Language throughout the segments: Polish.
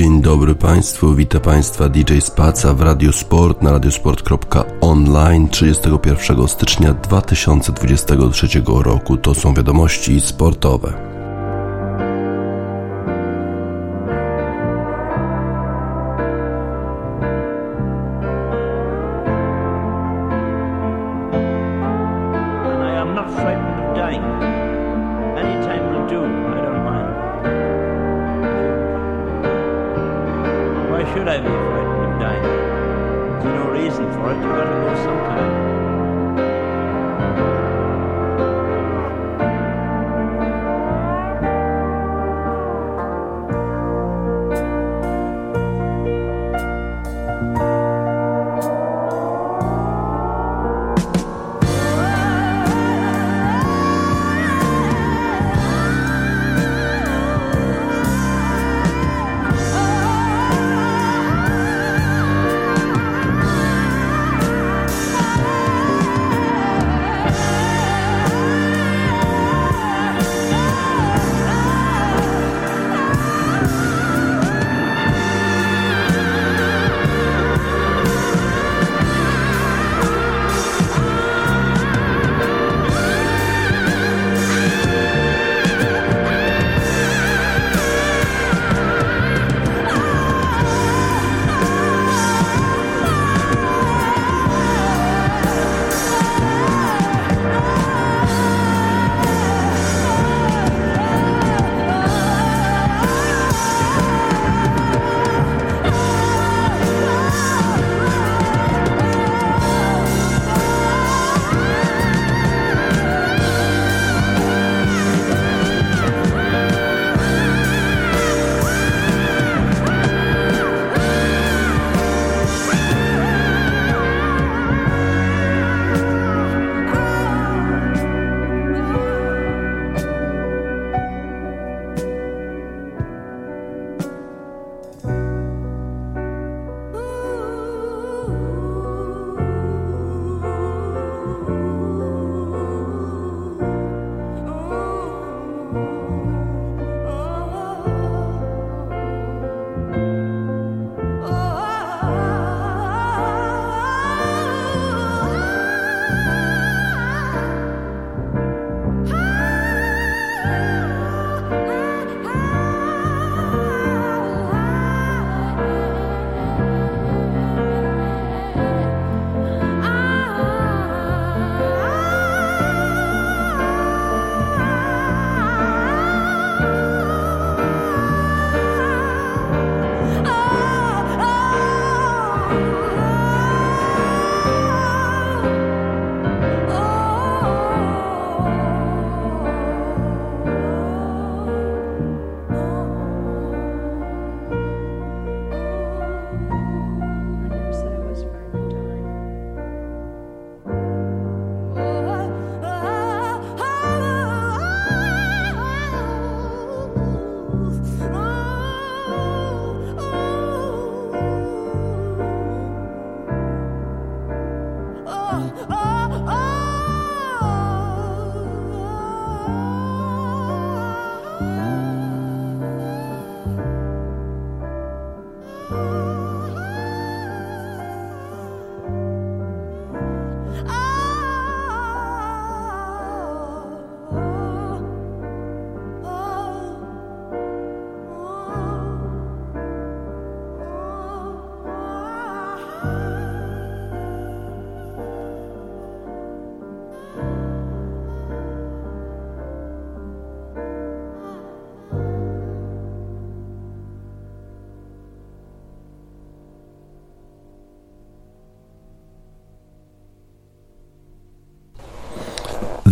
Dzień dobry Państwu, witam Państwa DJ Spaca w Radio Sport na radiosport.online 31 stycznia 2023 roku. To są wiadomości sportowe.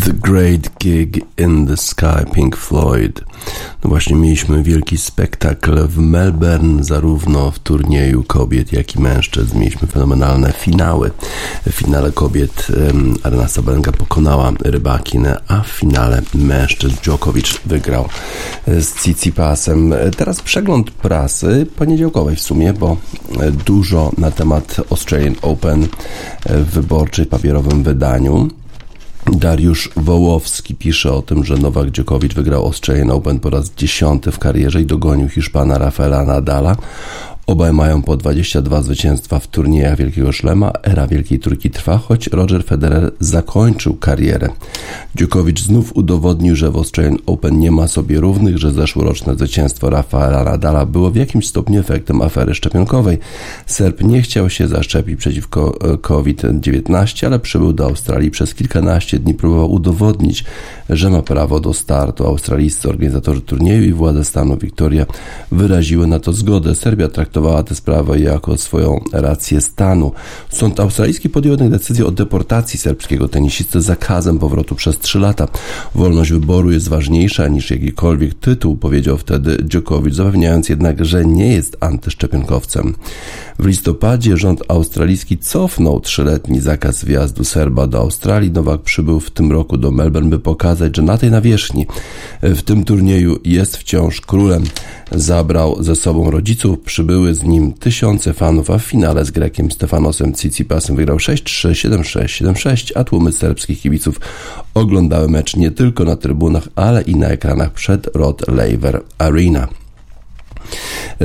The Great Gig in the Sky Pink Floyd. No właśnie mieliśmy wielki spektakl w Melbourne, zarówno w turnieju kobiet, jak i mężczyzn. Mieliśmy fenomenalne finały. W finale kobiet Arena Sabalenka pokonała Rybakinę, a w finale mężczyzn Djokovic wygrał z Cicipasem. Teraz przegląd prasy poniedziałkowej w sumie, bo dużo na temat Australian Open w wyborczej papierowym wydaniu. Dariusz Wołowski pisze o tym, że Nowak Dziokowicz wygrał Australian Open po raz dziesiąty w karierze i dogonił Hiszpana Rafaela Nadala. Obaj mają po 22 zwycięstwa w turniejach Wielkiego Szlema. Era Wielkiej Trójki trwa, choć Roger Federer zakończył karierę. Dziukowicz znów udowodnił, że w Australian Open nie ma sobie równych, że zeszłoroczne zwycięstwo Rafaela Nadala było w jakimś stopniu efektem afery szczepionkowej. Serb nie chciał się zaszczepić przeciwko e, COVID-19, ale przybył do Australii przez kilkanaście dni próbował udowodnić, że ma prawo do startu. Australijscy organizatorzy turnieju i władze stanu Wiktoria wyraziły na to zgodę. Serbia traktowała tę sprawę jako swoją rację stanu. Sąd australijski podjął jednak decyzję o deportacji serbskiego tenisisty z zakazem powrotu przez trzy lata. Wolność wyboru jest ważniejsza niż jakikolwiek tytuł, powiedział wtedy Djokovic, zapewniając jednak, że nie jest antyszczepionkowcem. W listopadzie rząd australijski cofnął trzyletni zakaz wjazdu Serba do Australii. Nowak przybył w tym roku do Melbourne, by pokazać, że na tej nawierzchni w tym turnieju jest wciąż królem. Zabrał ze sobą rodziców, przybyły z nim tysiące fanów, a w finale z Grekiem Stefanosem Tsitsipasem wygrał 6-3, 7-6, 7-6, a tłumy serbskich kibiców oglądały mecz nie tylko na trybunach, ale i na ekranach przed Rod Laver Arena.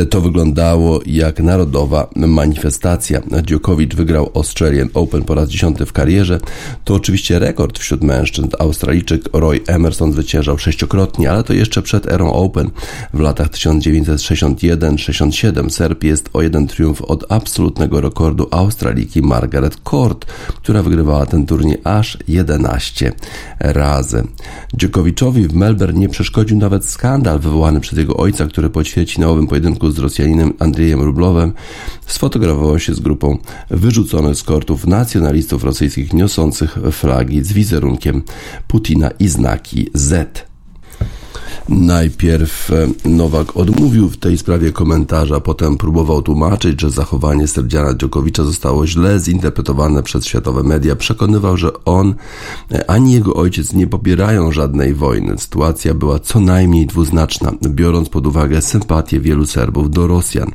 To wyglądało jak narodowa manifestacja. Dziokowicz wygrał Australian Open po raz dziesiąty w karierze. To oczywiście rekord wśród mężczyzn. Australijczyk Roy Emerson zwyciężał sześciokrotnie, ale to jeszcze przed erą Open. W latach 1961-67 Serb jest o jeden triumf od absolutnego rekordu Australiki Margaret Court, która wygrywała ten turniej aż 11 razy. Dziokowiczowi w Melbourne nie przeszkodził nawet skandal wywołany przez jego ojca, który po ćwierćfinałowym pojedynku z Rosjaninem Andrzejem Rublowem sfotografował się z grupą wyrzuconych z kortów nacjonalistów rosyjskich niosących flagi z wizerunkiem Putina i znaki Z. Najpierw e, Nowak odmówił w tej sprawie komentarza, potem próbował tłumaczyć, że zachowanie Serdziana Dziokowicza zostało źle zinterpretowane przez światowe media. Przekonywał, że on e, ani jego ojciec nie popierają żadnej wojny. Sytuacja była co najmniej dwuznaczna, biorąc pod uwagę sympatię wielu Serbów do Rosjan.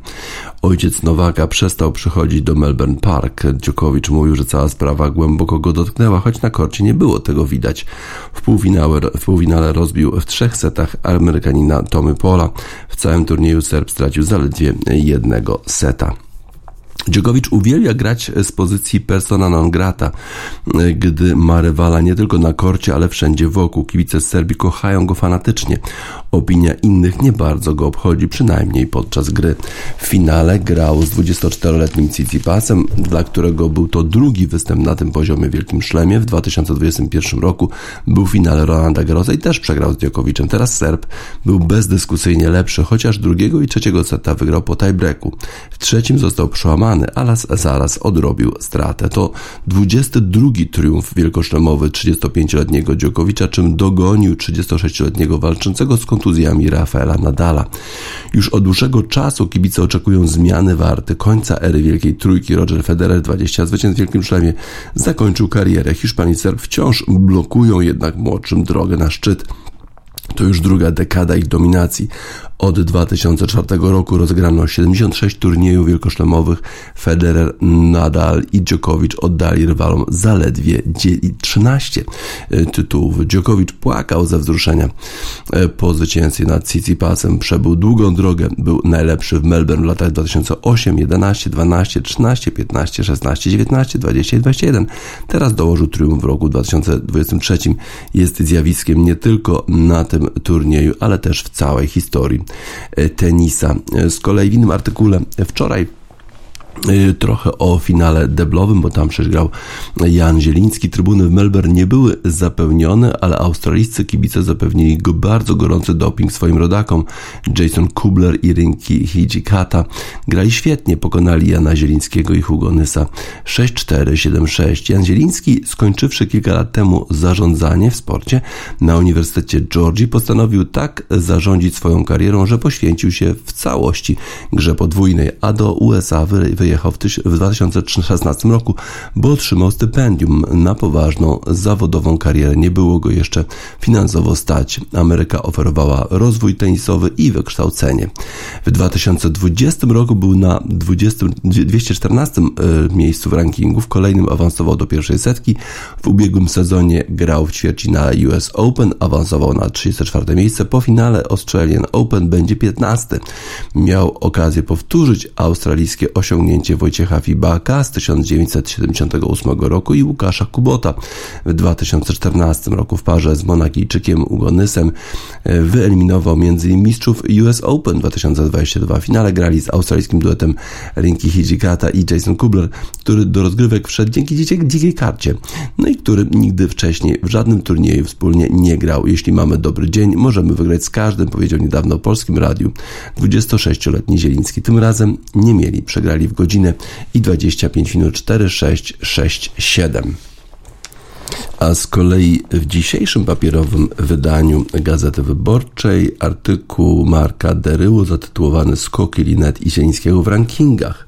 Ojciec Nowaka przestał przychodzić do Melbourne Park. Dziokowicz mówił, że cała sprawa głęboko go dotknęła, choć na korcie nie było tego widać. W półfinale, w półfinale rozbił w trzech setach Amerykanina Tommy Pola. W całym turnieju Serb stracił zaledwie jednego seta. Dziogowicz uwielbia grać z pozycji persona non grata, gdy ma rywala nie tylko na korcie, ale wszędzie wokół. Kibice z Serbii kochają go fanatycznie. Opinia innych nie bardzo go obchodzi, przynajmniej podczas gry. W finale grał z 24-letnim Cicipasem, dla którego był to drugi występ na tym poziomie w Wielkim Szlemie. W 2021 roku był w finale Rolanda Garrosa i też przegrał z Djokoviczem. Teraz Serb był bezdyskusyjnie lepszy, chociaż drugiego i trzeciego seta wygrał po tiebreaku. W trzecim został przełamany, ale zaraz odrobił stratę. To 22 triumf wielkoszlemowy 35-letniego Dziokowicza, czym dogonił 36-letniego walczącego z kontuzjami Rafaela Nadala. Już od dłuższego czasu kibice oczekują zmiany warty, końca ery Wielkiej Trójki. Roger Federer, 20 zwycięstw w Wielkim Szlemie, zakończył karierę. Hiszpanii Serb wciąż blokują jednak młodszym drogę na szczyt. To już druga dekada ich dominacji. Od 2004 roku rozegrano 76 turniejów wielkoszlemowych. Federer, Nadal i Djokovic oddali rywalom zaledwie 13 e, tytułów. Djokovic płakał ze wzruszenia e, po zwycięstwie nad Tsitsipasem. Przebył długą drogę. Był najlepszy w Melbourne w latach 2008, 11, 12, 13, 15, 16, 19, 20 i 21. Teraz dołożył triumf w roku 2023. Jest zjawiskiem nie tylko na tym turnieju, ale też w całej historii E, tenisa. E, z kolei w innym artykule wczoraj trochę o finale deblowym, bo tam przecież grał Jan Zieliński. Trybuny w Melbourne nie były zapełnione, ale australijscy kibice zapewnili go bardzo gorący doping swoim rodakom. Jason Kubler i Rinki Hijikata grali świetnie, pokonali Jana Zielińskiego i Hugo Nysa 6-4, 7-6. Jan Zieliński, skończywszy kilka lat temu zarządzanie w sporcie na Uniwersytecie Georgii, postanowił tak zarządzić swoją karierą, że poświęcił się w całości grze podwójnej, a do USA wyjechał wyjechał w 2016 roku, bo otrzymał stypendium na poważną zawodową karierę. Nie było go jeszcze finansowo stać. Ameryka oferowała rozwój tenisowy i wykształcenie. W 2020 roku był na 20, 214 e, miejscu w rankingu, w kolejnym awansował do pierwszej setki. W ubiegłym sezonie grał w ćwierci na US Open, awansował na 34 miejsce. Po finale Australian Open będzie 15. Miał okazję powtórzyć australijskie osiągnięcie Wojciecha Fibaka z 1978 roku i Łukasza Kubota w 2014 roku w parze z Monakijczykiem Ugonysem e, wyeliminował m.in. mistrzów US Open 2022. W finale grali z australijskim duetem Rinki Hijikata i Jason Kubler, który do rozgrywek wszedł dzięki dzikiej karcie, no i który nigdy wcześniej w żadnym turnieju wspólnie nie grał. Jeśli mamy dobry dzień, możemy wygrać z każdym, powiedział niedawno o Polskim Radiu 26-letni Zieliński. Tym razem nie mieli, przegrali w godzinę i 25 minut 4, 6, 6, 7. A z kolei w dzisiejszym papierowym wydaniu Gazety Wyborczej artykuł Marka Deryło zatytułowany Skoki Linet i Zielińskiego w rankingach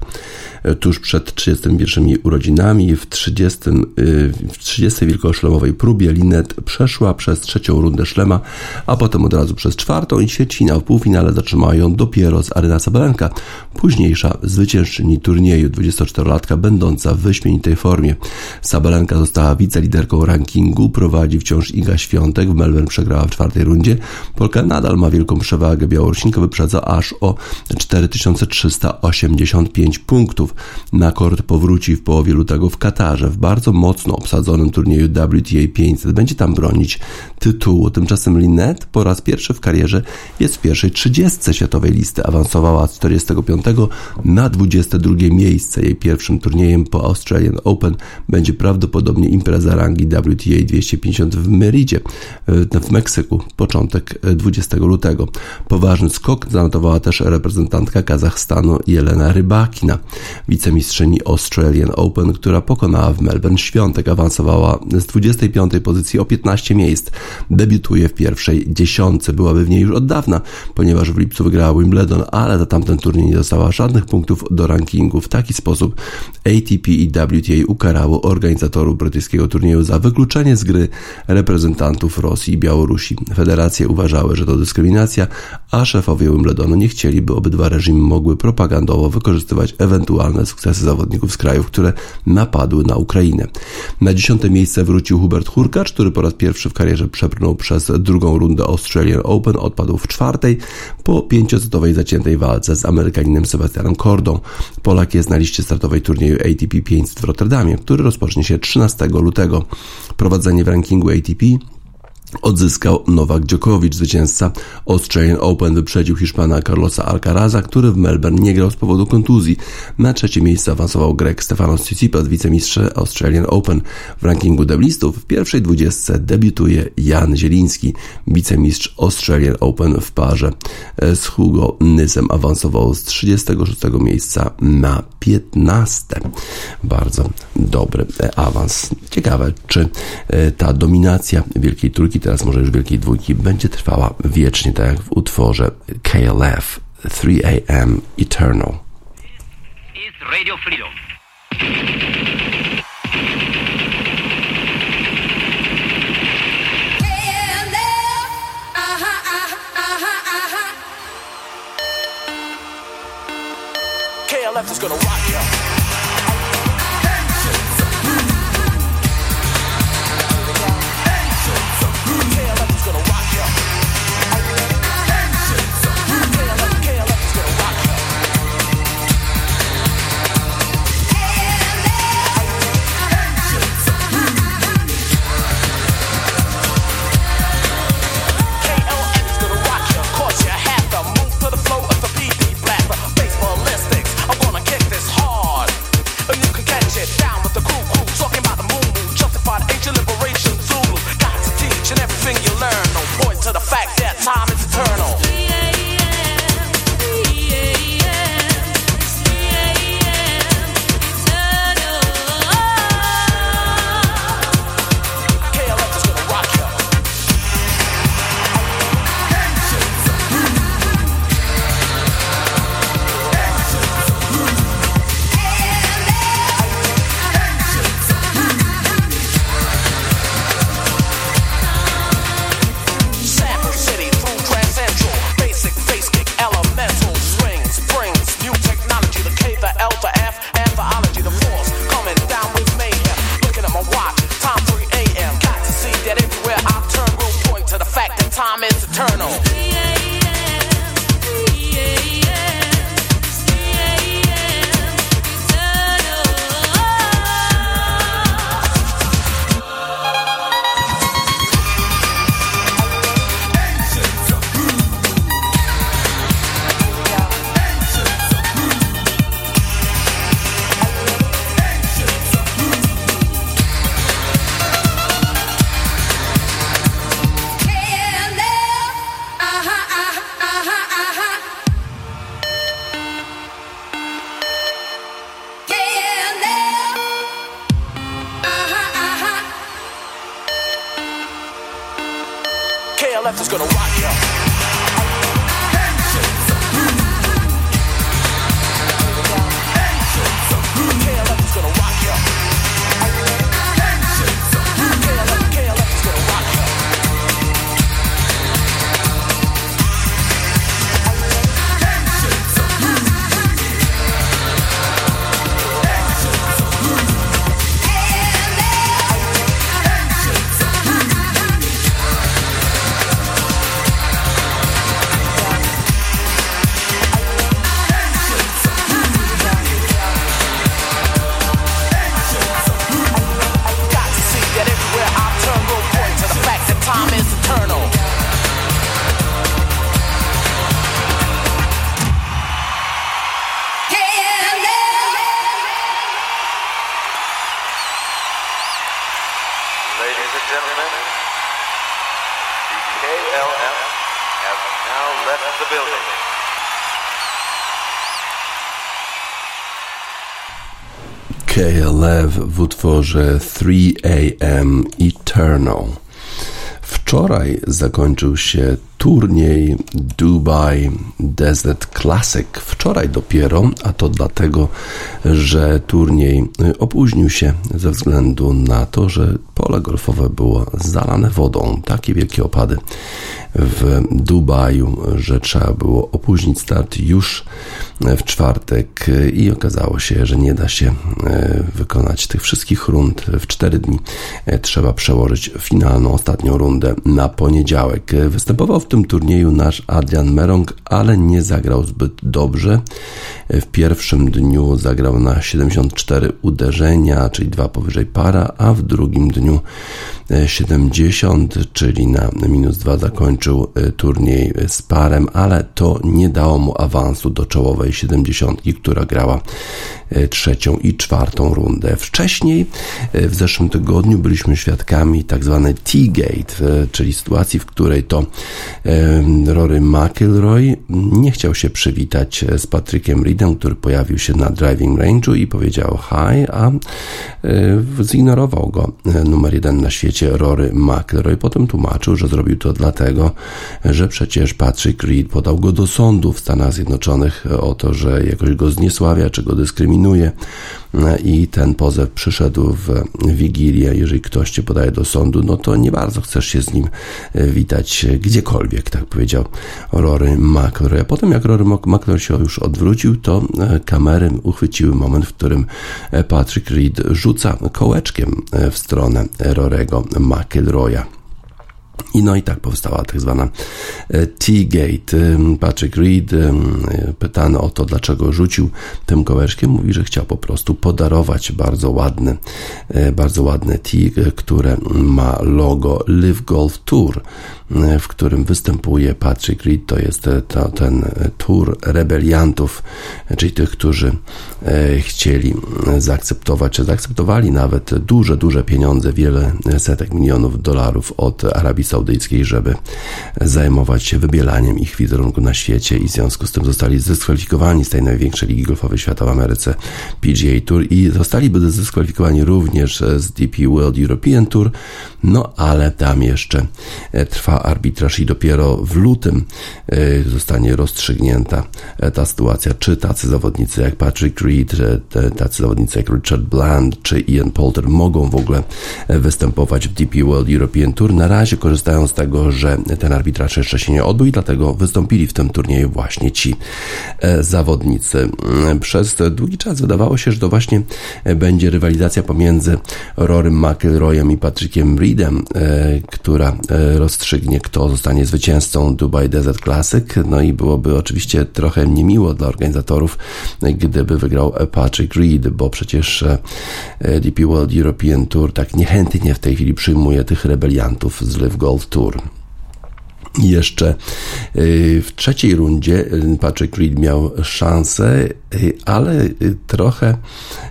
tuż przed 31 urodzinami. W 30, y, w 30 wielkoszlemowej próbie Linet przeszła przez trzecią rundę szlema, a potem od razu przez czwartą i ćwierćfinał. W półfinale zatrzymała ją dopiero z Aryna Sabalenka, późniejsza zwyciężczyni turnieju, 24-latka będąca w wyśmienitej formie. Sabalenka została wiceliderką rankingu, prowadzi wciąż Iga Świątek, w Melbourne przegrała w czwartej rundzie. Polka nadal ma wielką przewagę, Białorusinka wyprzedza aż o 4385 punktów. Na kort powróci w połowie lutego w Katarze, w bardzo mocno obsadzonym turnieju WTA 500. Będzie tam bronić tytułu. Tymczasem Linet po raz pierwszy w karierze jest w pierwszej 30 światowej listy. Awansowała z 45 na 22 miejsce. Jej pierwszym turniejem po Australian Open będzie prawdopodobnie impreza rangi WTA 250 w Meridzie w Meksyku, początek 20 lutego. Poważny skok zanotowała też reprezentantka Kazachstanu Jelena Rybakina wicemistrzyni Australian Open, która pokonała w Melbourne Świątek, awansowała z 25 pozycji o 15 miejsc. Debiutuje w pierwszej dziesiątce, byłaby w niej już od dawna, ponieważ w lipcu wygrała Wimbledon, ale za tamten turniej nie dostała żadnych punktów do rankingu. W taki sposób ATP i WTA ukarało organizatorów brytyjskiego turnieju za wykluczenie z gry reprezentantów Rosji i Białorusi. Federacje uważały, że to dyskryminacja, a szefowie Wimbledonu nie chcieli, by obydwa reżimy mogły propagandowo wykorzystywać ewentualne ewentualne sukcesy zawodników z krajów, które napadły na Ukrainę. Na dziesiąte miejsce wrócił Hubert Hurkacz, który po raz pierwszy w karierze przebrnął przez drugą rundę Australian Open, odpadł w czwartej po pięciosetowej zaciętej walce z Amerykaninem Sebastianem Kordą. Polak jest na liście startowej turnieju ATP 500 w Rotterdamie, który rozpocznie się 13 lutego. Prowadzenie w rankingu ATP odzyskał Nowak Djokovic, zwycięzca Australian Open, wyprzedził Hiszpana Carlosa Alcaraza, który w Melbourne nie grał z powodu kontuzji. Na trzecie miejsce awansował Grek Stefanos Tsitsipas, wicemistrz Australian Open. W rankingu deblistów w pierwszej dwudziestce debiutuje Jan Zieliński, wicemistrz Australian Open w parze z Hugo Nysem. Awansował z 36 miejsca na 15. Bardzo dobry awans. Ciekawe, czy e, ta dominacja Wielkiej Trójki teraz może już Wielkiej Dwójki, będzie trwała wiecznie, tak jak w utworze KLF 3AM Eternal. Radio Freedom. KLF is gonna rock everything you learn. No point to the fact that time is eternal. KLF have now left the building. KLF w utworze 3AM Eternal. Wczoraj zakończył się turniej Dubai Desert Classic. Wczoraj dopiero, a to dlatego, że turniej opóźnił się ze względu na to, że pole golfowe było zalane wodą. Takie wielkie opady w Dubaju, że trzeba było opóźnić start już w czwartek i okazało się, że nie da się e, wykonać tych wszystkich rund w cztery dni. Trzeba przełożyć finalną, ostatnią rundę na poniedziałek. Występował w tym turnieju nasz Adrian Merong, ale nie zagrał zbyt dobrze. W pierwszym dniu zagrał na 74 uderzenia, czyli dwa powyżej para, a w drugim dniu e, 70, czyli na minus 2 zakończył e, turniej z parem, ale to nie dało mu awansu do czołowej 70, która grała e, trzecią i czwartą rundę. Wcześniej e, w zeszłym tygodniu byliśmy świadkami tak zwanej T-Gate, e, czyli sytuacji, w której to e, Rory McIlroy nie chciał się przywitać z Patrykiem Reedem, który pojawił się na driving range'u i powiedział hi, a e, zignorował go e, numer jeden na świecie Rory McIlroy. Potem tłumaczył, że zrobił to dlatego, że przecież Patrick Reed podał go do sądu w Stanach Zjednoczonych o to, że jakoś go zniesławia czy go dyskryminuje E, i ten pozew przyszedł w Wigilię. Jeżeli ktoś cię podaje do sądu, no to nie bardzo chcesz się z nim e, witać gdziekolwiek, tak powiedział Rory McIlroy. A potem jak Rory McIlroy się już odwrócił, to e, kamery uchwyciły moment, w którym Patrick Reed rzuca kołeczkiem w stronę Rorego McIlroya. I no i tak powstała tak zwana e, T-Gate. Ym, Patrick Reed, ym, pytany o to, dlaczego rzucił tym kołeczkiem, mówi, że chciał po prostu podarować bardzo ładny, e, bardzo ładne T, e, które ma logo Live Golf Tour, e, w którym występuje Patrick Reed. To jest e, to, ten e, tour rebeliantów, e, czyli tych, którzy e, chcieli e, zaakceptować, czy zaakceptowali nawet duże, duże pieniądze, wiele setek milionów dolarów od Arabii Saudyjskiej, żeby zajmować się wybielaniem ich wizerunku na świecie i w związku z tym zostali zdyskwalifikowani z tej największej ligi golfowej świata w Ameryce PGA Tour i zostaliby zdyskwalifikowani również z DP World European Tour, no ale tam jeszcze e, trwa arbitraż i dopiero w lutym e, zostanie rozstrzygnięta e, ta sytuacja, czy tacy zawodnicy jak Patrick Reed, tacy zawodnicy jak Richard Bland czy Ian Poulter mogą w ogóle występować w DP World European Tour. Na razie korzystają z tego, że ten arbitraż jeszcze się nie odbył i dlatego wystąpili w tym turnieju właśnie ci e, zawodnicy. Mm, Przez długi czas wydawało się, że to właśnie e, będzie rywalizacja pomiędzy Rorym McIlroyem i Patrickiem Reedem, e, która e, rozstrzygnie, kto zostanie zwycięzcą Dubai Desert Classic. No i byłoby oczywiście trochę niemiło dla organizatorów, e, gdyby wygrał e, Patrick Reed, bo przecież e, e, DP World European Tour tak niechętnie w tej chwili przyjmuje tych rebeliantów z Live Golf Tour. Jeszcze y, w trzeciej rundzie y, Patrick Reed miał szansę, y, ale trochę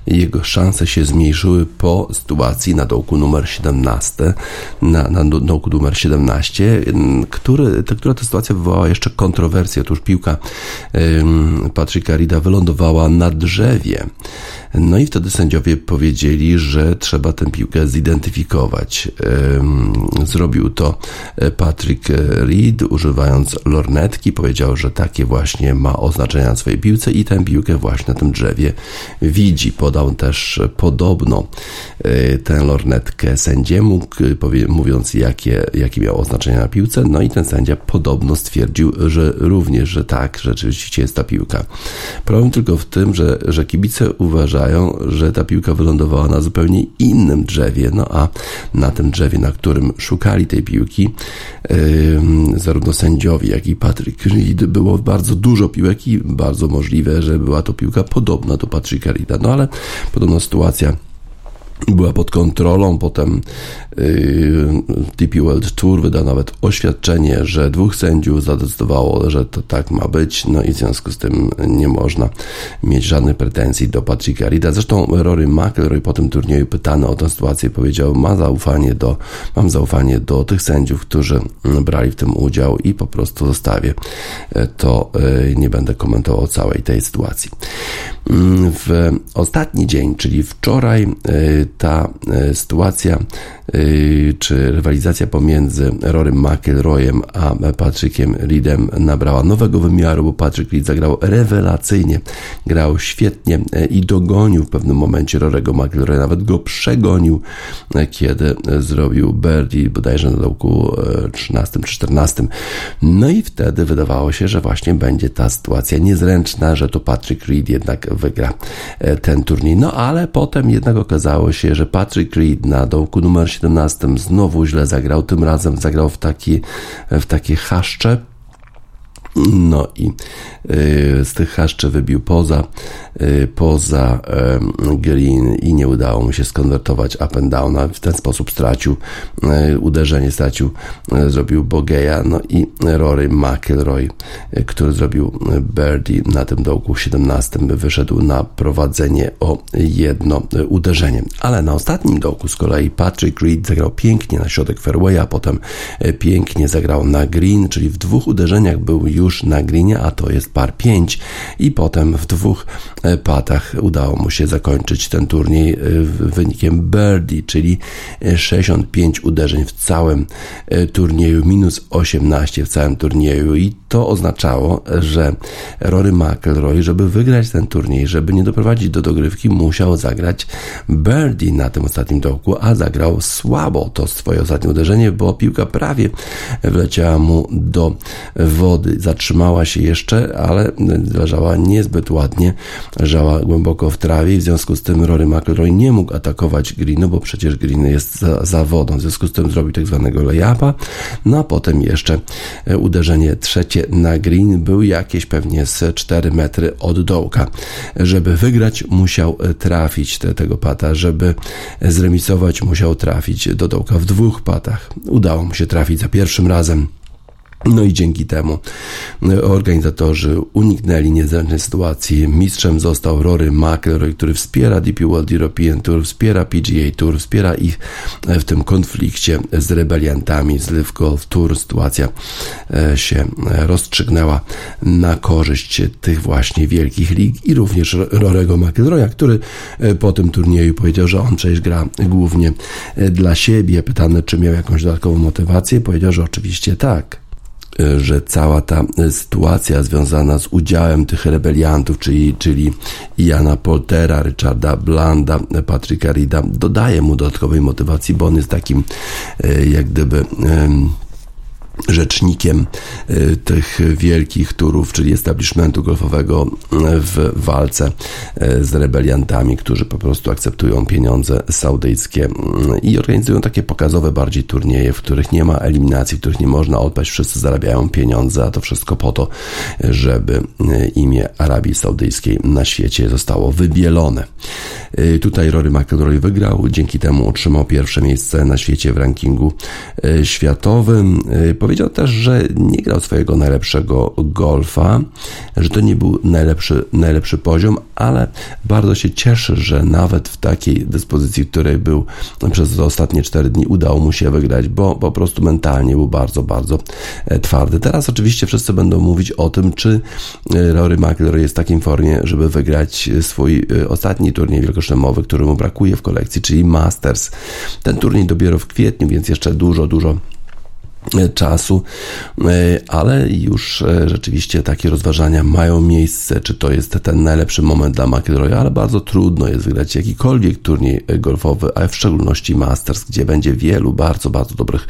jego szanse się zmniejszyły po sytuacji na dołku numer 17, na, na do- dołku numer 17, y, który, ta, która to sytuacja wywołała jeszcze kontrowersję. Otóż piłka Patricka Reeda wylądowała na drzewie No i wtedy sędziowie powiedzieli, że trzeba tę piłkę zidentyfikować. Zrobił to Patrick Reed, używając lornetki. Powiedział, że takie właśnie ma oznaczenia na swojej piłce i tę piłkę właśnie na tym drzewie widzi. Podał też podobno tę lornetkę sędziemu, mówiąc jakie, jakie miał oznaczenia na piłce. No i ten sędzia podobno stwierdził, że również, że tak, rzeczywiście jest ta piłka. Problem tylko w tym, że, że kibice uważają, że ta piłka wylądowała na zupełnie innym drzewie, no a na tym drzewie, na którym szukali tej piłki, zarówno sędziowie, jak i Patrick Reed, było bardzo dużo piłek i bardzo możliwe, że była to piłka podobna do Patricka Reeda. No ale podobna sytuacja była pod kontrolą, potem yy, DP World Tour wyda nawet oświadczenie, że dwóch sędziów zadecydowało, że to tak ma być, no i w związku z tym nie można mieć żadnych pretensji do Patricka Rida. Zresztą Rory McIlroy po tym turnieju pytany o tę sytuację powiedział, ma zaufanie do, mam zaufanie do tych sędziów, którzy brali w tym udział i po prostu zostawię to, yy, nie będę komentował całej tej sytuacji. Mm, w ostatni dzień, czyli wczoraj, yy, ta e, sytuacja Y, czy rywalizacja pomiędzy Rorym McIlroyem a Patrickiem Reedem nabrała nowego wymiaru, bo Patrick Reed zagrał rewelacyjnie, grał świetnie y, i dogonił w pewnym momencie Rorego McIlroya, nawet go przegonił, kiedy zrobił birdie bodajże na dołku 13 czy 14. No i wtedy wydawało się, że właśnie będzie ta sytuacja niezręczna, że to Patrick Reed jednak wygra ten turniej. No ale potem jednak okazało się, że Patrick Reed na dołku numer 17 znowu źle zagrał, tym razem zagrał w, taki, w takie chaszcze no i y, z tych haszczy wybił poza, y, poza green i nie udało mu się skonwertować up and down. W ten sposób stracił y, uderzenie, stracił, zrobił Bogeja. No i Rory McIlroy, który zrobił birdie na tym dołku 17, wyszedł na prowadzenie o jedno uderzenie. Ale na ostatnim dołku z kolei Patrick Reed zagrał pięknie na środek fairwaya, potem pięknie zagrał na green, czyli w dwóch uderzeniach był już na greenie, a to jest par 5 i potem w dwóch e, patach udało mu się zakończyć ten turniej e, wynikiem birdie, czyli 65 e, uderzeń w całym turnieju, minus 18 w całym turnieju. I to oznaczało, że Rory McIlroy, żeby wygrać ten turniej, żeby nie doprowadzić do dogrywki, musiał zagrać birdie na tym ostatnim dołku, a zagrał słabo to swoje ostatnie uderzenie, bo piłka prawie wleciała mu do wody zatrzymała się jeszcze, ale leżała niezbyt ładnie, leżała głęboko w trawie i w związku z tym Rory McIlroy nie mógł atakować greenu, bo przecież green jest za, za wodą. W związku z tym zrobił tak zwanego layupa, no a potem jeszcze e, uderzenie trzecie na green był jakieś pewnie z 4 metry od dołka. Żeby wygrać musiał e, trafić te, tego pata, żeby zremisować musiał trafić do dołka w dwóch patach. Udało mu się trafić za pierwszym razem. No i dzięki temu e, organizatorzy uniknęli niezręcznej sytuacji. Mistrzem został Rory McIlroy, który wspiera DP World European Tour, wspiera PGA Tour, wspiera ich e, w tym konflikcie z rebeliantami z Live Golf Tour. Sytuacja e, się rozstrzygnęła na korzyść tych właśnie wielkich lig i również Rorego McIlroya, który po tym turnieju powiedział, że on przecież gra głównie dla siebie. Pytany, czy miał jakąś dodatkową motywację, powiedział, że oczywiście tak że cała ta sytuacja związana z udziałem tych rebeliantów, czyli, czyli Jana Poltera, Richarda Blanda, Patryka Rida, dodaje mu dodatkowej motywacji, bo on jest takim e, jak gdyby rzecznikiem y, tych wielkich turów, czyli establishmentu golfowego w walce y, z rebeliantami, którzy po prostu akceptują pieniądze saudyjskie y, i organizują takie pokazowe bardziej turnieje, w których nie ma eliminacji, w których nie można odpaść, wszyscy zarabiają pieniądze, a to wszystko po to, żeby imię Arabii Saudyjskiej na świecie zostało wybielone. Y, Tutaj Rory McIlroy wygrał, dzięki temu otrzymał pierwsze miejsce na świecie w rankingu y, światowym. Powiedział też, że nie grał swojego najlepszego golfa, że to nie był najlepszy, najlepszy poziom, ale bardzo się cieszy, że nawet w takiej dyspozycji, w której był przez ostatnie 4 dni, udało mu się wygrać, bo po prostu mentalnie był bardzo, bardzo e, twardy. Teraz oczywiście wszyscy będą mówić o tym, czy e, Rory McIlroy jest w takiej formie, żeby wygrać swój e, ostatni turniej wielkoszlemowy, który mu brakuje w kolekcji, czyli Masters. Ten turniej dopiero w kwietniu, więc jeszcze dużo, dużo czasu, e, ale już e, rzeczywiście takie rozważania mają miejsce, czy to jest ten najlepszy moment dla McIlroya, ale bardzo trudno jest wygrać jakikolwiek turniej golfowy, a w szczególności Masters, gdzie będzie wielu bardzo, bardzo dobrych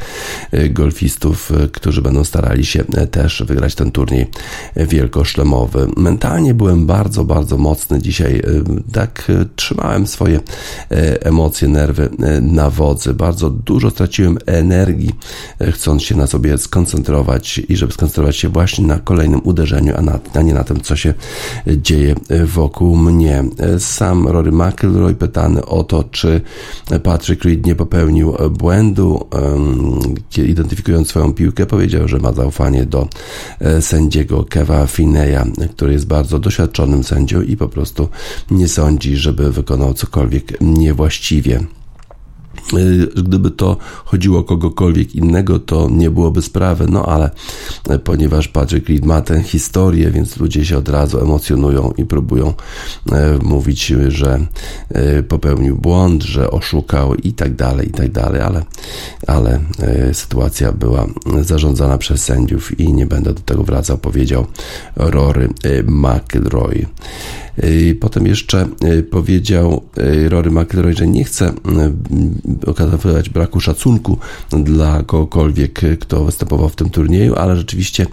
e, golfistów, którzy będą starali się też wygrać ten turniej wielkoszlemowy. Mentalnie byłem bardzo, bardzo mocny dzisiaj, tak trzymałem swoje emocje, nerwy na wodzy, bardzo dużo straciłem energii, chcąc się na sobie skoncentrować i żeby skoncentrować się właśnie na kolejnym uderzeniu, a, na, a nie na tym, co się dzieje wokół mnie. Sam Rory McIlroy pytany o to, czy Patrick Reed nie popełnił błędu, identyfikując swoją piłkę, powiedział, że ma zaufanie do e, sędziego Keva Fineya, który jest bardzo doświadczonym sędzią i po prostu nie sądzi, żeby wykonał cokolwiek niewłaściwie. Y, gdyby to chodziło o kogokolwiek innego, to nie byłoby sprawy, no ale e, ponieważ Patrick Reed ma tę historię, więc ludzie się od razu emocjonują i próbują e, mówić, że e, popełnił błąd, że oszukał i tak dalej, i tak dalej, ale, ale sytuacja była zarządzana przez sędziów i nie będę do tego wracał, powiedział Rory McIlroy. Potem jeszcze powiedział Rory McIlroy, że nie chce okazywać braku szacunku dla kogokolwiek, kto występował w tym turnieju, ale rzeczywiście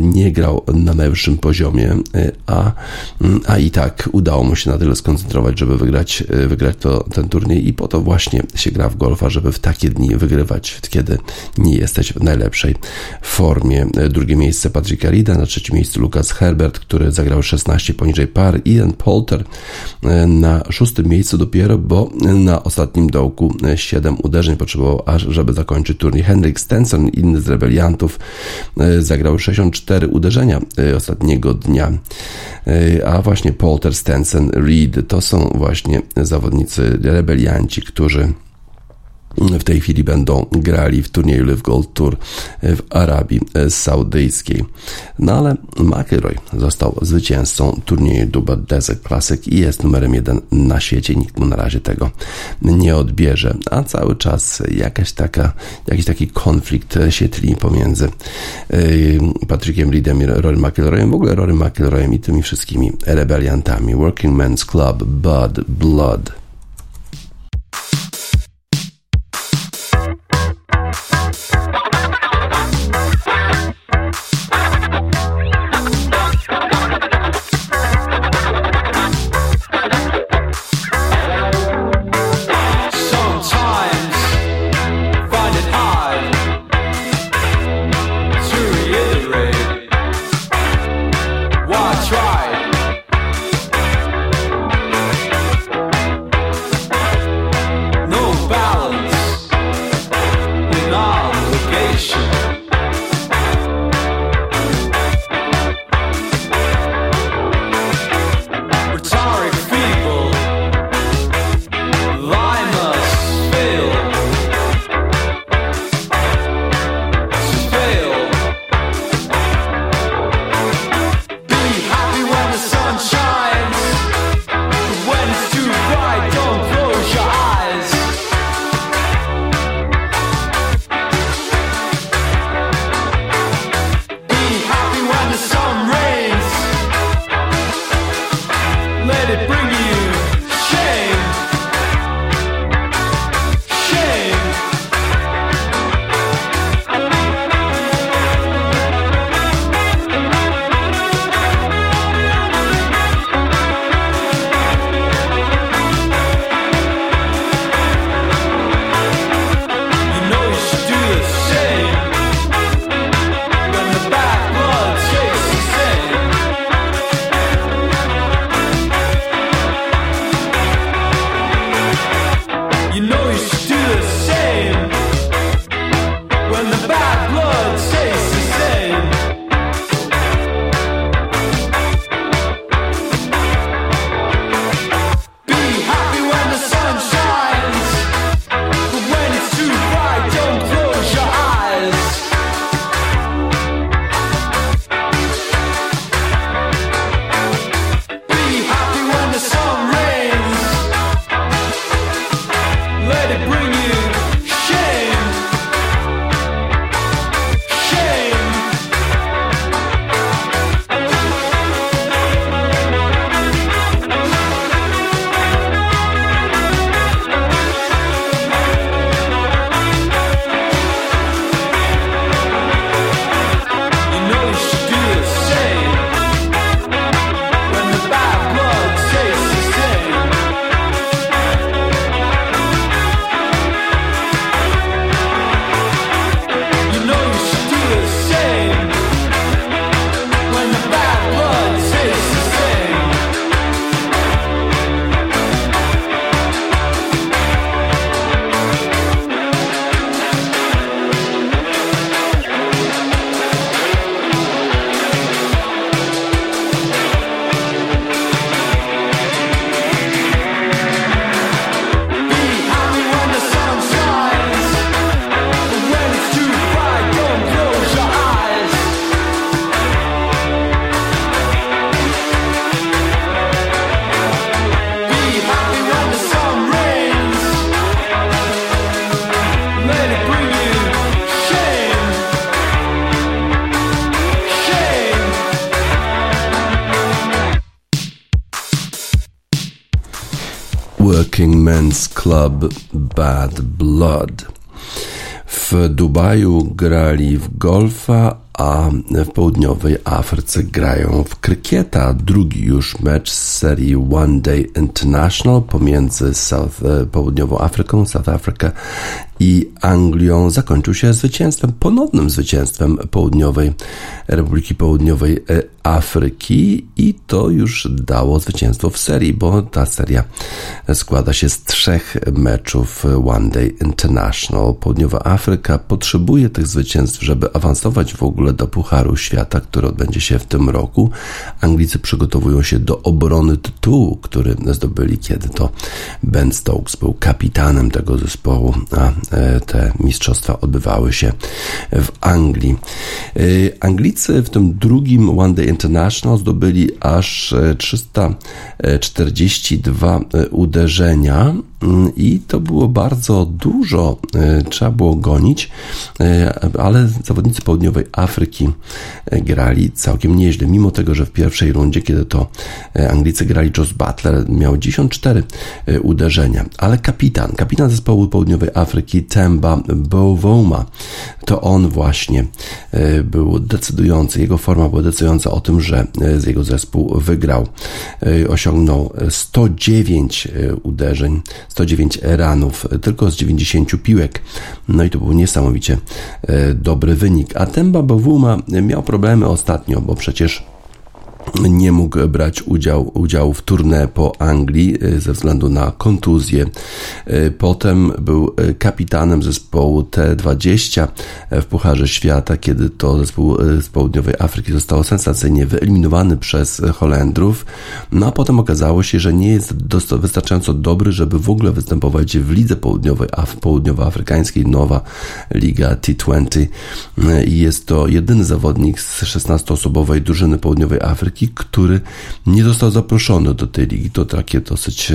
nie grał na najwyższym poziomie, a, a i tak udało mu się na tyle skoncentrować, żeby wygrać, wygrać to, ten turniej i po to właśnie się gra w golfa, żeby w takie dni wygrywać, kiedy nie jesteś w najlepszej formie. Drugie miejsce Patricka Rida, na trzecim miejscu Lucas Herbert, który zagrał 16 poniżej par, Ian Polter na szóstym miejscu dopiero, bo na ostatnim dołku 7 uderzeń potrzebował, aż żeby zakończyć turniej. Henrik Stenson, inny z rebeliantów, e, zagrał 64 uderzenia e, ostatniego dnia. E, a właśnie Polter, Stenson, Reed to są właśnie zawodnicy rebelianci, którzy w tej chwili będą grali w turnieju Live Gold Tour w Arabii Saudyjskiej. No ale McIlroy został zwycięzcą turnieju Dubai Desert Classic i jest numerem jeden na świecie. Nikt mu na razie tego nie odbierze, a cały czas jakaś taka, jakiś taki konflikt się tli pomiędzy yy, Patrickiem Reedem i Rory McIlroyem, w ogóle Rory McIlroyem i tymi wszystkimi rebeliantami. Working Men's Club, Bud, Blood. Working Men's Club Bad Blood. W Dubaju grali w golfa, a w południowej Afryce grają w krykieta. Drugi już mecz serii One Day International pomiędzy South, e, południową Afryką, South Africa i Anglią zakończył się zwycięstwem, ponownym zwycięstwem Południowej Republiki Południowej e, Afryki i to już dało zwycięstwo w serii, bo ta seria składa się z trzech meczów One Day International. Południowa Afryka potrzebuje tych zwycięstw, żeby awansować w ogóle do Pucharu Świata, który odbędzie się w tym roku. Anglicy przygotowują się do obrony tytułu, który zdobyli, kiedy to Ben Stokes był kapitanem tego zespołu, a e, te mistrzostwa odbywały się w Anglii. E, Anglicy w tym drugim One Day International zdobyli aż 342 e, uderzenia i to było bardzo dużo, trzeba było gonić, ale zawodnicy południowej Afryki grali całkiem nieźle, mimo tego, że w pierwszej rundzie, kiedy to Anglicy grali, Josh Butler miał 94 uderzenia, ale kapitan, kapitan zespołu południowej Afryki, Temba Bowoma, to on właśnie był decydujący, jego forma była decydująca o tym, że jego zespół wygrał. Osiągnął 109 uderzeń, 109 ranów, tylko z 90 piłek. No i to był niesamowicie dobry wynik. A Temba Bowuma miał problemy ostatnio, bo przecież nie mógł brać udział, udziału w tournée po Anglii e, ze względu na kontuzję. E, potem był e, kapitanem zespołu T20 w Pucharze Świata, kiedy to zespół z południowej Afryki został sensacyjnie wyeliminowany przez Holendrów. No a potem okazało się, że nie jest wystarczająco dobry, żeby w ogóle występować w Lidze Południowej, Af Południowoafrykańskiej, nowa Liga T20 i jest to jedyny zawodnik z 16-osobowej drużyny Południowej Afryki, który nie został zaproszony do tej ligi. To takie dosyć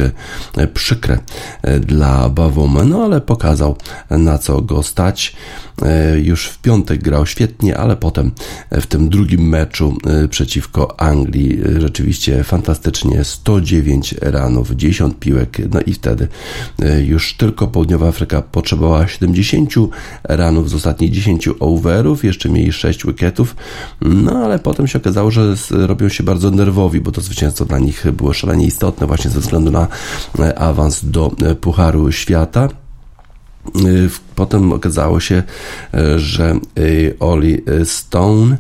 e, przykre e, dla Bawoma, no ale pokazał na co go stać. E, już w piątek grał świetnie, ale potem w tym drugim meczu przeciwko Anglii. Rzeczywiście fantastycznie. 109 ranów, 10 piłek, no i wtedy już tylko Południowa Afryka potrzebowała 70 ranów z ostatnich 10 overów, jeszcze mieli 6 wicketów, no ale potem się okazało, że robią się bardzo nerwowi, bo to zwycięstwo dla nich było szalenie istotne właśnie ze względu na e, awans do e, Pucharu Świata. E, potem okazało się, że Oli Stone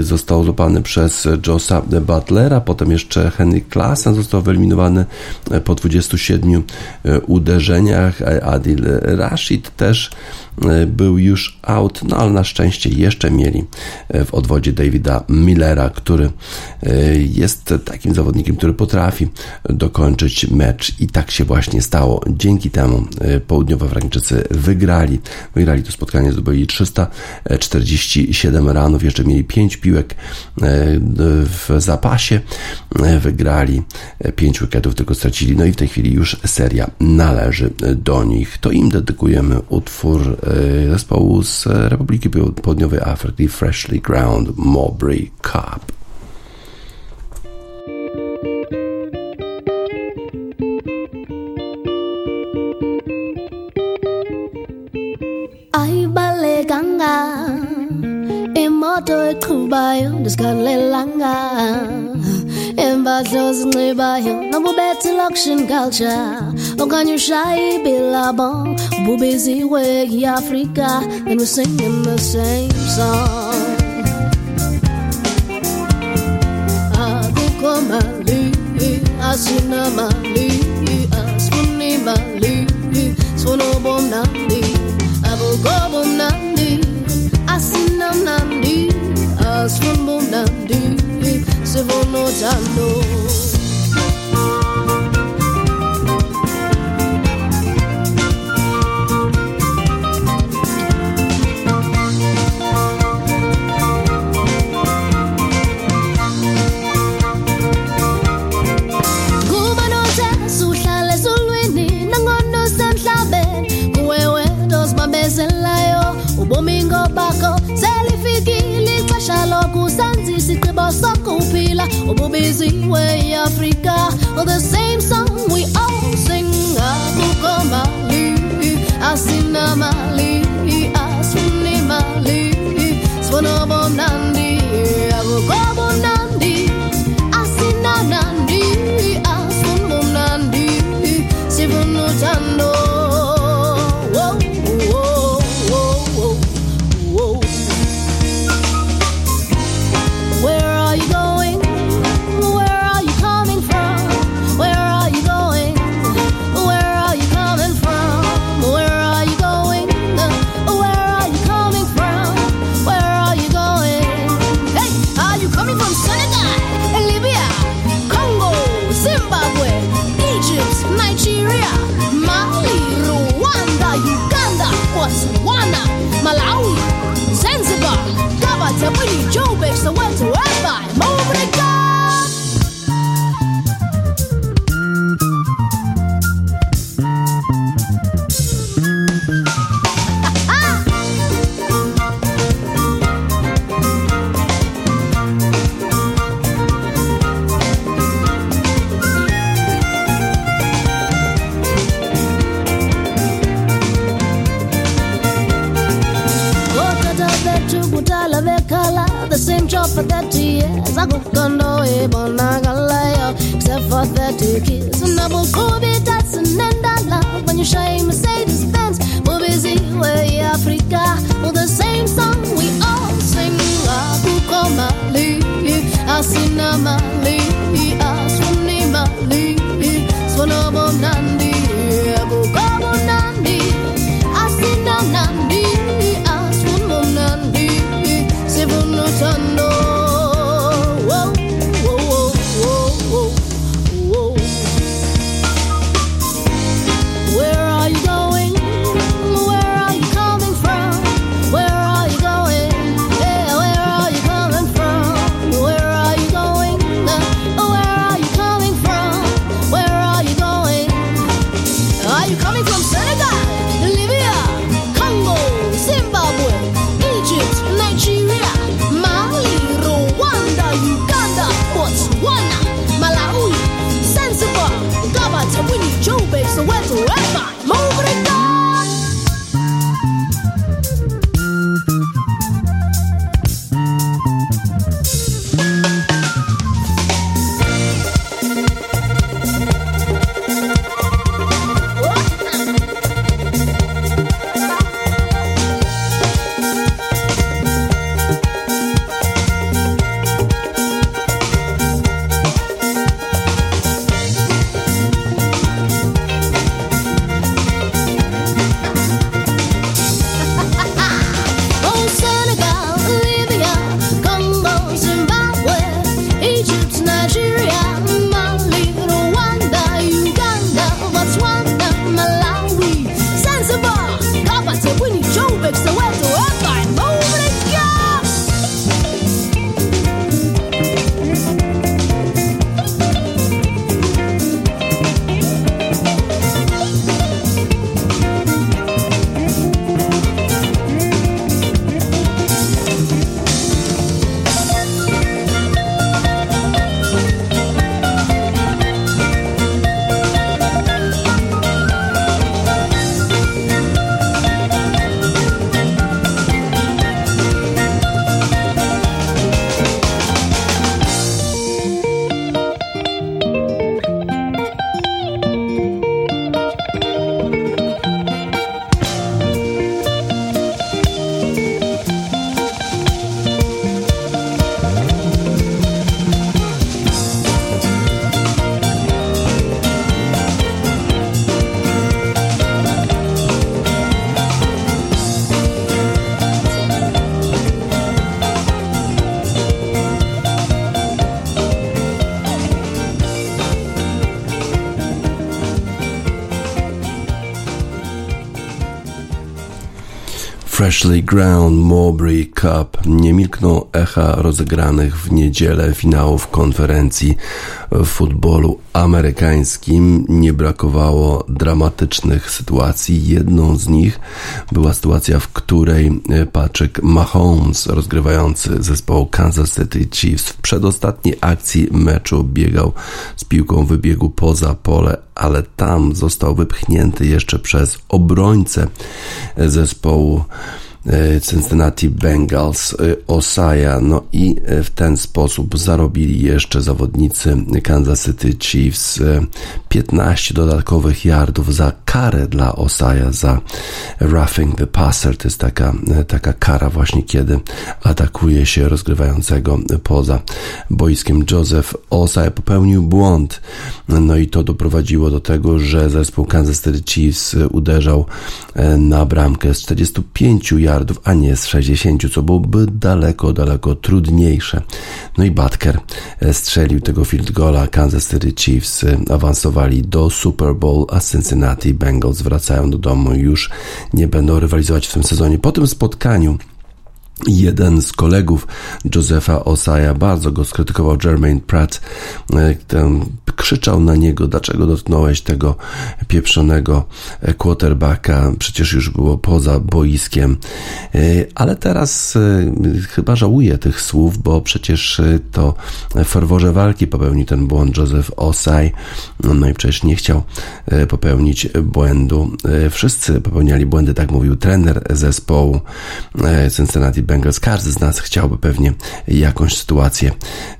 został złapany przez Josa Butlera, potem jeszcze Henry Klassen został wyeliminowany po 27 uderzeniach, Adil Rashid też był już out, no ale na szczęście jeszcze mieli w odwodzie Davida Millera, który jest takim zawodnikiem, który potrafi dokończyć mecz i tak się właśnie stało. Dzięki temu południowoafrykańczycy wygrali, wygrali to spotkanie, zdobyli 347 ranów, jeszcze mieli 5 piłek w zapasie, wygrali 5 wicketów, tylko stracili, no i w tej chwili już seria należy do nich. To im dedykujemy utwór E, zespołu z Republiki Południowej Afryki Freshly Ground Mowbray Cup. Imoto eqhubayo ndisigalelanga embadlo zinxibayo nobubethi loction culture. Okanye ushaye ibilabo bubiziwe i-afrika and we're singing the same song. Akukho mali asina mali asifuni mali sifuna ubumnandi. Abukho bumnandi Astronomdan du sev onu tanrım amazing way, Africa. or The same song we all sing. Aku kembali, asin kembali. Freshly Ground Mowbray Cup nie milkną echa rozegranych w niedzielę finałów konferencji w futbolu amerykańskim. Nie brakowało dramatycznych sytuacji. Jedną z nich była sytuacja, w której Patrick Mahomes, rozgrywający zespołu Kansas City Chiefs w przedostatniej akcji meczu biegał z piłką wybiegu poza pole, ale tam został wypchnięty jeszcze przez obrońcę zespołu Cincinnati Bengals, e, Osaja, no i e, w ten sposób zarobili jeszcze zawodnicy Kansas City Chiefs e, 15 dodatkowych yardów za karę dla Osaja za roughing the passer, to jest taka, e, taka kara właśnie kiedy atakuje się rozgrywającego poza boiskiem. Joseph Osaja popełnił błąd, no i to doprowadziło do tego, że zespół Kansas City Chiefs e, uderzał e, na bramkę z 45 yardów, a nie z 60, co byłoby daleko, daleko trudniejsze. No i Butker e, strzelił tego field goala. Kansas City Chiefs e, awansowali do Super Bowl, a Cincinnati Bengals wracają do domu już nie będą rywalizować w tym sezonie. Po tym spotkaniu Jeden z kolegów Josepha Osaja bardzo go skrytykował, Jermaine Pratt, e, ten krzyczał na niego, dlaczego dotknąłeś tego pieprzonego quarterbacka, przecież już było poza boiskiem, E, ale teraz e, chyba żałuje tych słów, bo przecież to w ferworze walki popełnił ten błąd Joseph Osai, no i przecież nie chciał popełnić błędu. Wszyscy popełniali błędy, tak mówił trener zespołu Cincinnati Bengals. Każdy z nas chciałby pewnie jakąś sytuację,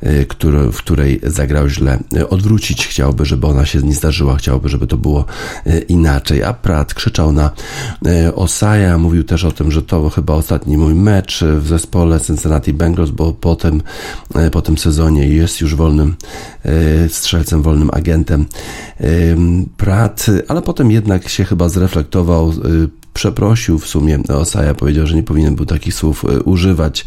y, w której zagrał źle, y, odwrócić. Chciałby, żeby ona się nie zdarzyła, chciałby, żeby to było y, inaczej. A Pratt krzyczał na Osaja, mówił też o tym, że to chyba ostatni mój mecz w zespole Cincinnati Bengals, bo po tym, po tym sezonie jest już wolnym strzelcem, wolnym agentem Pratt, ale potem jednak się chyba zreflektował przeprosił w sumie Osaja, powiedział, że nie powinien był takich słów używać.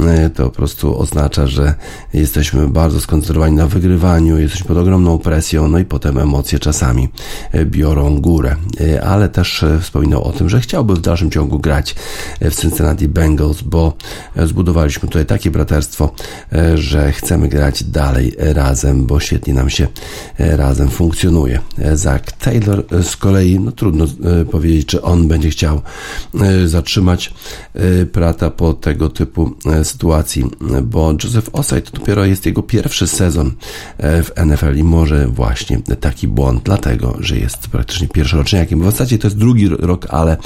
E, to po prostu oznacza, że jesteśmy bardzo skoncentrowani na wygrywaniu, jesteśmy pod ogromną presją, no i potem emocje czasami e, biorą górę. E, ale też wspominał o tym, że chciałby w dalszym ciągu grać w Cincinnati Bengals, bo zbudowaliśmy tutaj takie braterstwo, że chcemy grać dalej razem, bo świetnie nam się razem funkcjonuje. Zach Taylor z kolei, no trudno powiedzieć, czy on będzie chciał zatrzymać Prata po tego typu sytuacji, bo Joseph Osai to dopiero jest jego pierwszy sezon e, w NFL i może właśnie taki błąd, dlatego, że jest praktycznie pierwszoroczniakiem. W zasadzie to jest drugi rok, ale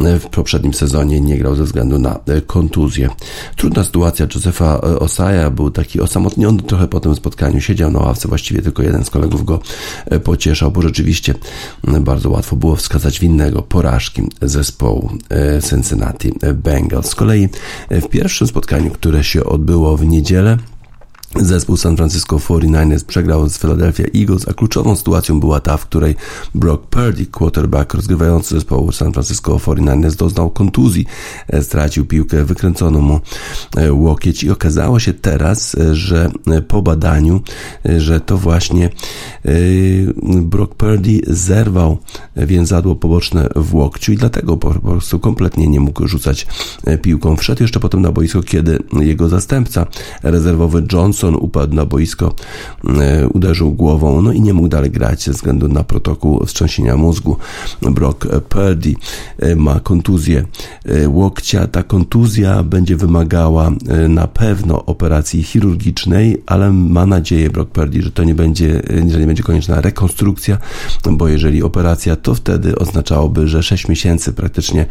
e, w poprzednim sezonie nie grał ze względu na e, kontuzję. Trudna sytuacja Josepha Osaja, był taki osamotniony trochę po tym spotkaniu, siedział na ławce, właściwie tylko jeden z kolegów go pocieszał, bo rzeczywiście bardzo łatwo było wskazać winnego porażki zespołu Cincinnati Bengals. Z kolei w pierwszym spotkaniu, które się odbyło w niedzielę. Zespół San Francisco 49ers przegrał z Philadelphia Eagles, a kluczową sytuacją była ta, w której Brock Purdy, quarterback rozgrywający zespołu San Francisco 49ers, doznał kontuzji, e, stracił piłkę, wykręcono mu e, łokieć i okazało się teraz, e, że po badaniu, że to właśnie Brock Purdy zerwał więzadło poboczne w łokciu i dlatego po prostu kompletnie nie mógł rzucać piłką. Wszedł jeszcze potem na boisko, kiedy jego zastępca rezerwowy Johnson Johnson upadł na boisko, e, uderzył głową, no i nie mógł dalej grać ze względu na protokół wstrząsienia mózgu. Brock Purdy e, ma kontuzję e, łokcia. Ta kontuzja będzie wymagała na pewno operacji chirurgicznej, ale ma nadzieję Brock Purdy, że to nie będzie, że nie będzie konieczna rekonstrukcja, bo jeżeli operacja, to wtedy oznaczałoby, że 6 miesięcy praktycznie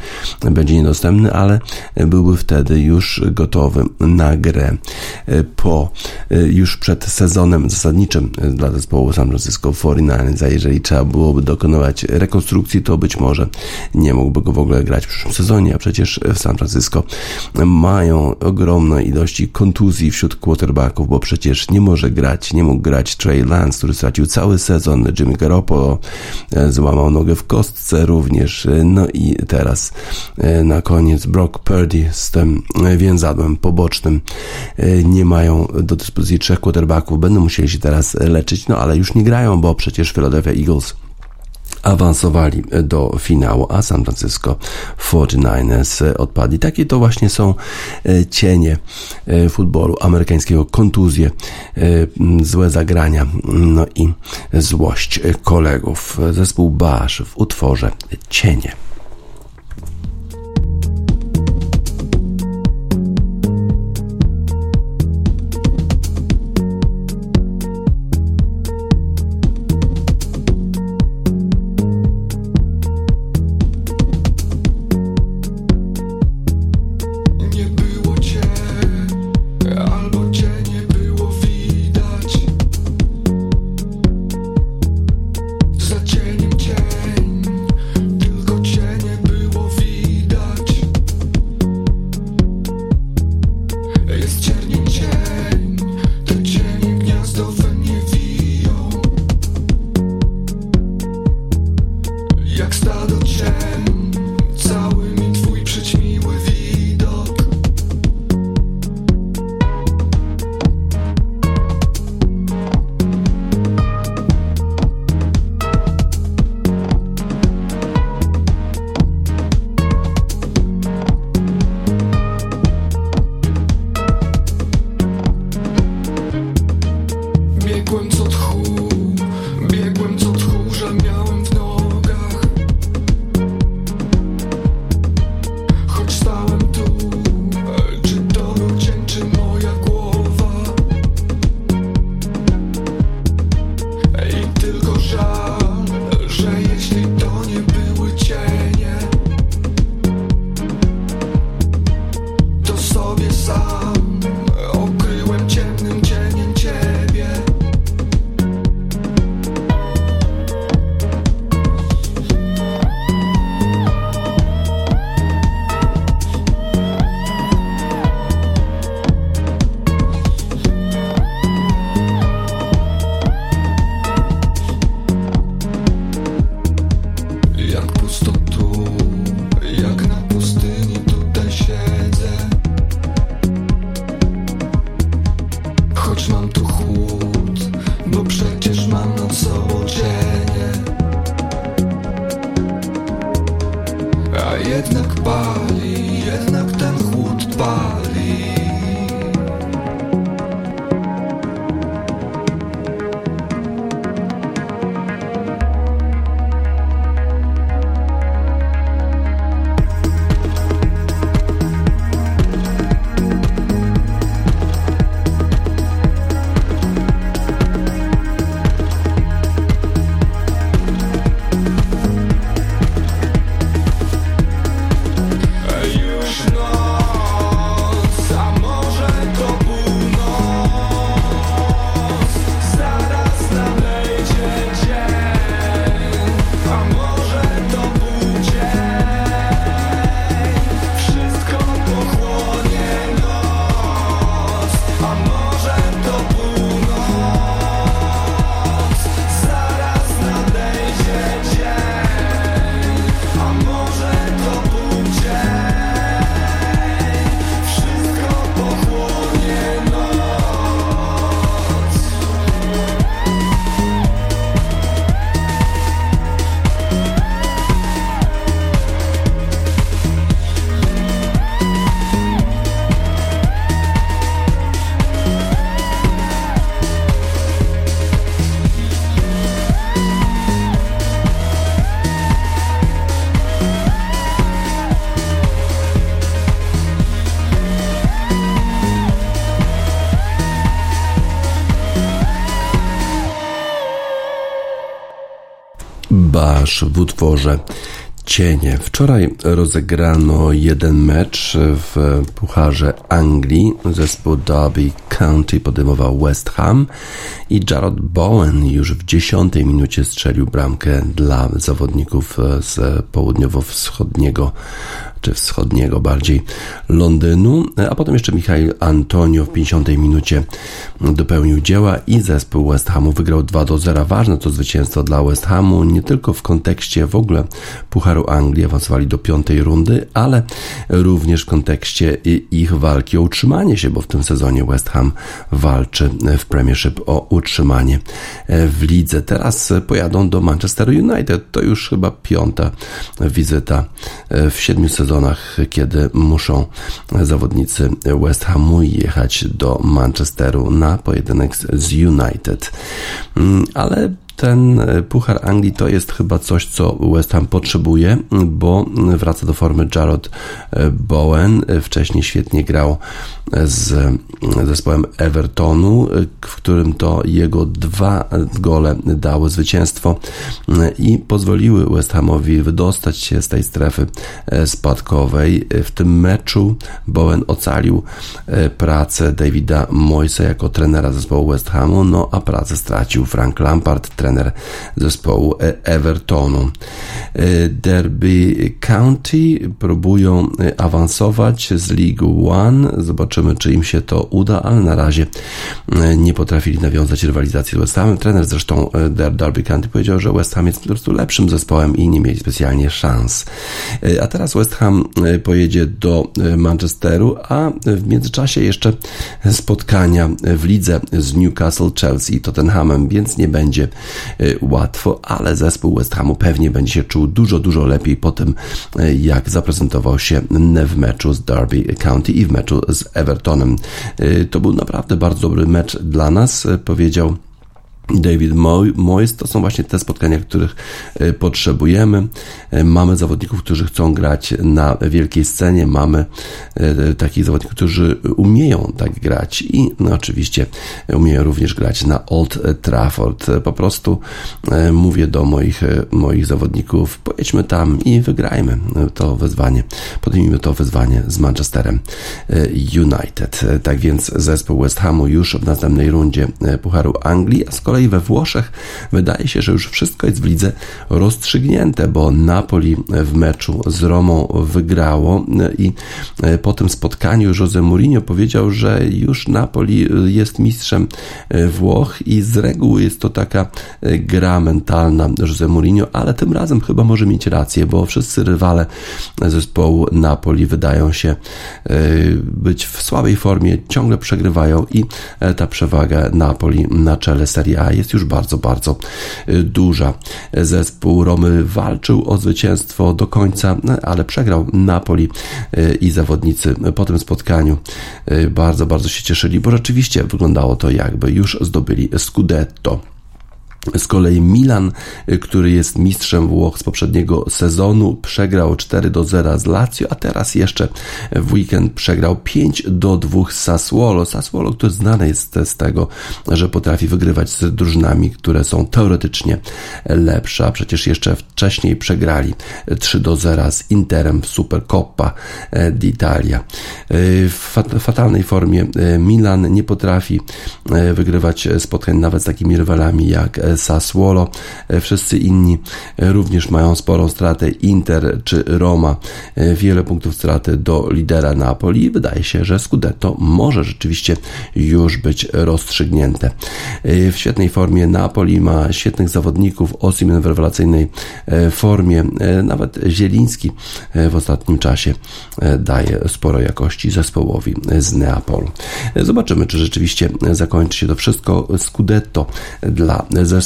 będzie niedostępny, ale byłby wtedy już gotowy na grę. Po już przed sezonem zasadniczym y, dla zespołu San Francisco 49ers, a jeżeli trzeba byłoby dokonywać rekonstrukcji, to być może nie mógłby go w ogóle grać w przyszłym sezonie, a przecież w San Francisco mają ogromne ilości kontuzji wśród quarterbacków, bo przecież nie może grać, nie mógł grać Trey Lance, który stracił cały sezon, Jimmy Garoppolo y, złamał nogę w kostce również, no i teraz na koniec Brock Purdy z tym więzadłem pobocznym nie mają do dyspozycji trzech quarterbacków, będą musieli się teraz leczyć, no ale już nie grają, bo przecież Philadelphia Eagles awansowali do finału, a San Francisco 49ers odpadli. Takie to właśnie są e, cienie e, futbolu amerykańskiego, kontuzje, e, złe zagrania, no i złość kolegów. Zespół Basz w utworze Cienie. Basz w utworze Cienie. Wczoraj rozegrano jeden mecz w Pucharze Anglii. Zespół Derby County podejmował West Ham i Jarrod Bowen już w dziesiątej minucie strzelił bramkę dla zawodników z południowo-wschodniego czy wschodniego bardziej Londynu, a potem jeszcze Michał Antonio w 50 minucie dopełnił dzieła i zespół West Hamu wygrał 2 do 0. Ważne to zwycięstwo dla West Hamu, nie tylko w kontekście w ogóle Pucharu Anglii, awansowali do piątej rundy, ale również w kontekście ich walki o utrzymanie się, bo w tym sezonie West Ham walczy w Premiership o utrzymanie w lidze. Teraz pojadą do Manchester United. To już chyba piąta wizyta w siedmiu sezonach sezonach, kiedy muszą zawodnicy West Hamu jechać do Manchesteru na pojedynek z United. Ale ten Puchar Anglii to jest chyba coś, co West Ham potrzebuje, bo wraca do formy Jarrod Bowen. Wcześniej świetnie grał z zespołem Evertonu, w którym to jego dwa gole dały zwycięstwo i pozwoliły West Hamowi wydostać się z tej strefy spadkowej. W tym meczu Bowen ocalił pracę Davida Moysa jako trenera zespołu West Hamu, no a pracę stracił Frank Lampard, trener zespołu Evertonu. Derby County próbują awansować z League One. Zobaczymy, czy im się to uda, ale na razie nie potrafili nawiązać rywalizacji z West Hamem. Trener zresztą Derby County powiedział, że West Ham jest po prostu lepszym zespołem i nie mieli specjalnie szans. A teraz West Ham pojedzie do Manchesteru, a w międzyczasie jeszcze spotkania w lidze z Newcastle, Chelsea i Tottenhamem, więc nie będzie łatwo, ale zespół West Hamu pewnie będzie się czuł dużo, dużo lepiej po tym, jak zaprezentował się w meczu z Derby County i w meczu z Evertonem. To był naprawdę bardzo dobry mecz dla nas, powiedział David Moyes, to są właśnie te spotkania, których potrzebujemy. Mamy zawodników, którzy chcą grać na wielkiej scenie, mamy takich zawodników, którzy umieją tak grać i no oczywiście umieją również grać na Old Trafford. Po prostu mówię do moich, moich zawodników, pojedźmy tam i wygrajmy to wyzwanie, podejmijmy to wyzwanie z Manchesterem United. Tak więc zespół West Hamu już w następnej rundzie Pucharu Anglii, a z kolei we Włoszech. Wydaje się, że już wszystko jest w lidze rozstrzygnięte, bo Napoli w meczu z Romą wygrało i po tym spotkaniu Jose Mourinho powiedział, że już Napoli jest mistrzem Włoch i z reguły jest to taka gra mentalna Jose Mourinho, ale tym razem chyba może mieć rację, bo wszyscy rywale zespołu Napoli wydają się być w słabej formie, ciągle przegrywają i ta przewaga Napoli na czele Serie A jest już bardzo, bardzo y, duża. Zespół Romy walczył o zwycięstwo do końca, no, ale przegrał Napoli y, i zawodnicy po tym spotkaniu y, bardzo, bardzo się cieszyli, bo rzeczywiście wyglądało to jakby już zdobyli Scudetto. Z kolei Milan, y, który jest mistrzem Włoch z poprzedniego sezonu, przegrał 4 do 0 z Lazio, a teraz jeszcze w weekend przegrał 5 do 2 z Sassuolo. Sassuolo, który znany jest z tego, że potrafi wygrywać z drużynami, które są teoretycznie lepsze, a przecież jeszcze wcześniej przegrali 3 do 0 z Interem w Supercoppa d'Italia. E, W fat- fatalnej formie e, Milan nie potrafi wygrywać spotkań nawet z takimi rywalami jak Sassuolo. E, Wszyscy inni również mają sporą stratę. Inter czy Roma e, wiele punktów straty do lidera Napoli wydaje się, że Scudetto może rzeczywiście już być rozstrzygnięte. E, W świetnej formie Napoli ma świetnych zawodników, Osimhen w rewelacyjnej formie, nawet Zieliński w ostatnim czasie daje sporo jakości zespołowi z Neapolu. Zobaczymy, czy rzeczywiście zakończy się to wszystko Scudetto dla zespołu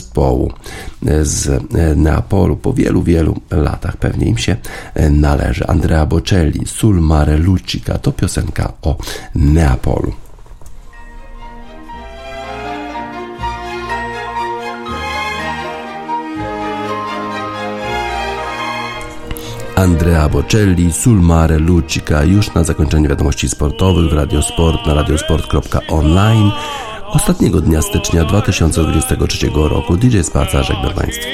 z Neapolu po wielu, wielu latach. Pewnie im się należy. Andrea Bocelli, Sul Mare Lucica to piosenka o Neapolu. Andrea Bocelli, Sul Mare Lucica już na zakończenie wiadomości sportowych w Radiosport na radiosport.online ostatniego dnia stycznia 2023 roku. DJ Spaca żegna Państwa.